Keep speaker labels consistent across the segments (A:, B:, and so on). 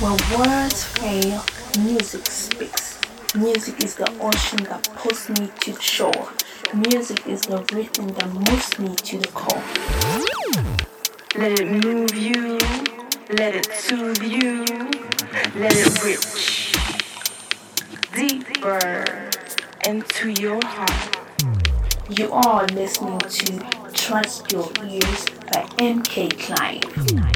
A: When words fail, music speaks. Music is the ocean that pulls me to the shore. Music is the rhythm that moves me to the core.
B: Let it move you, let it soothe you, let it reach deeper into your heart.
A: You are listening to Trust Your Ears by MK Clive.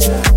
C: Oh.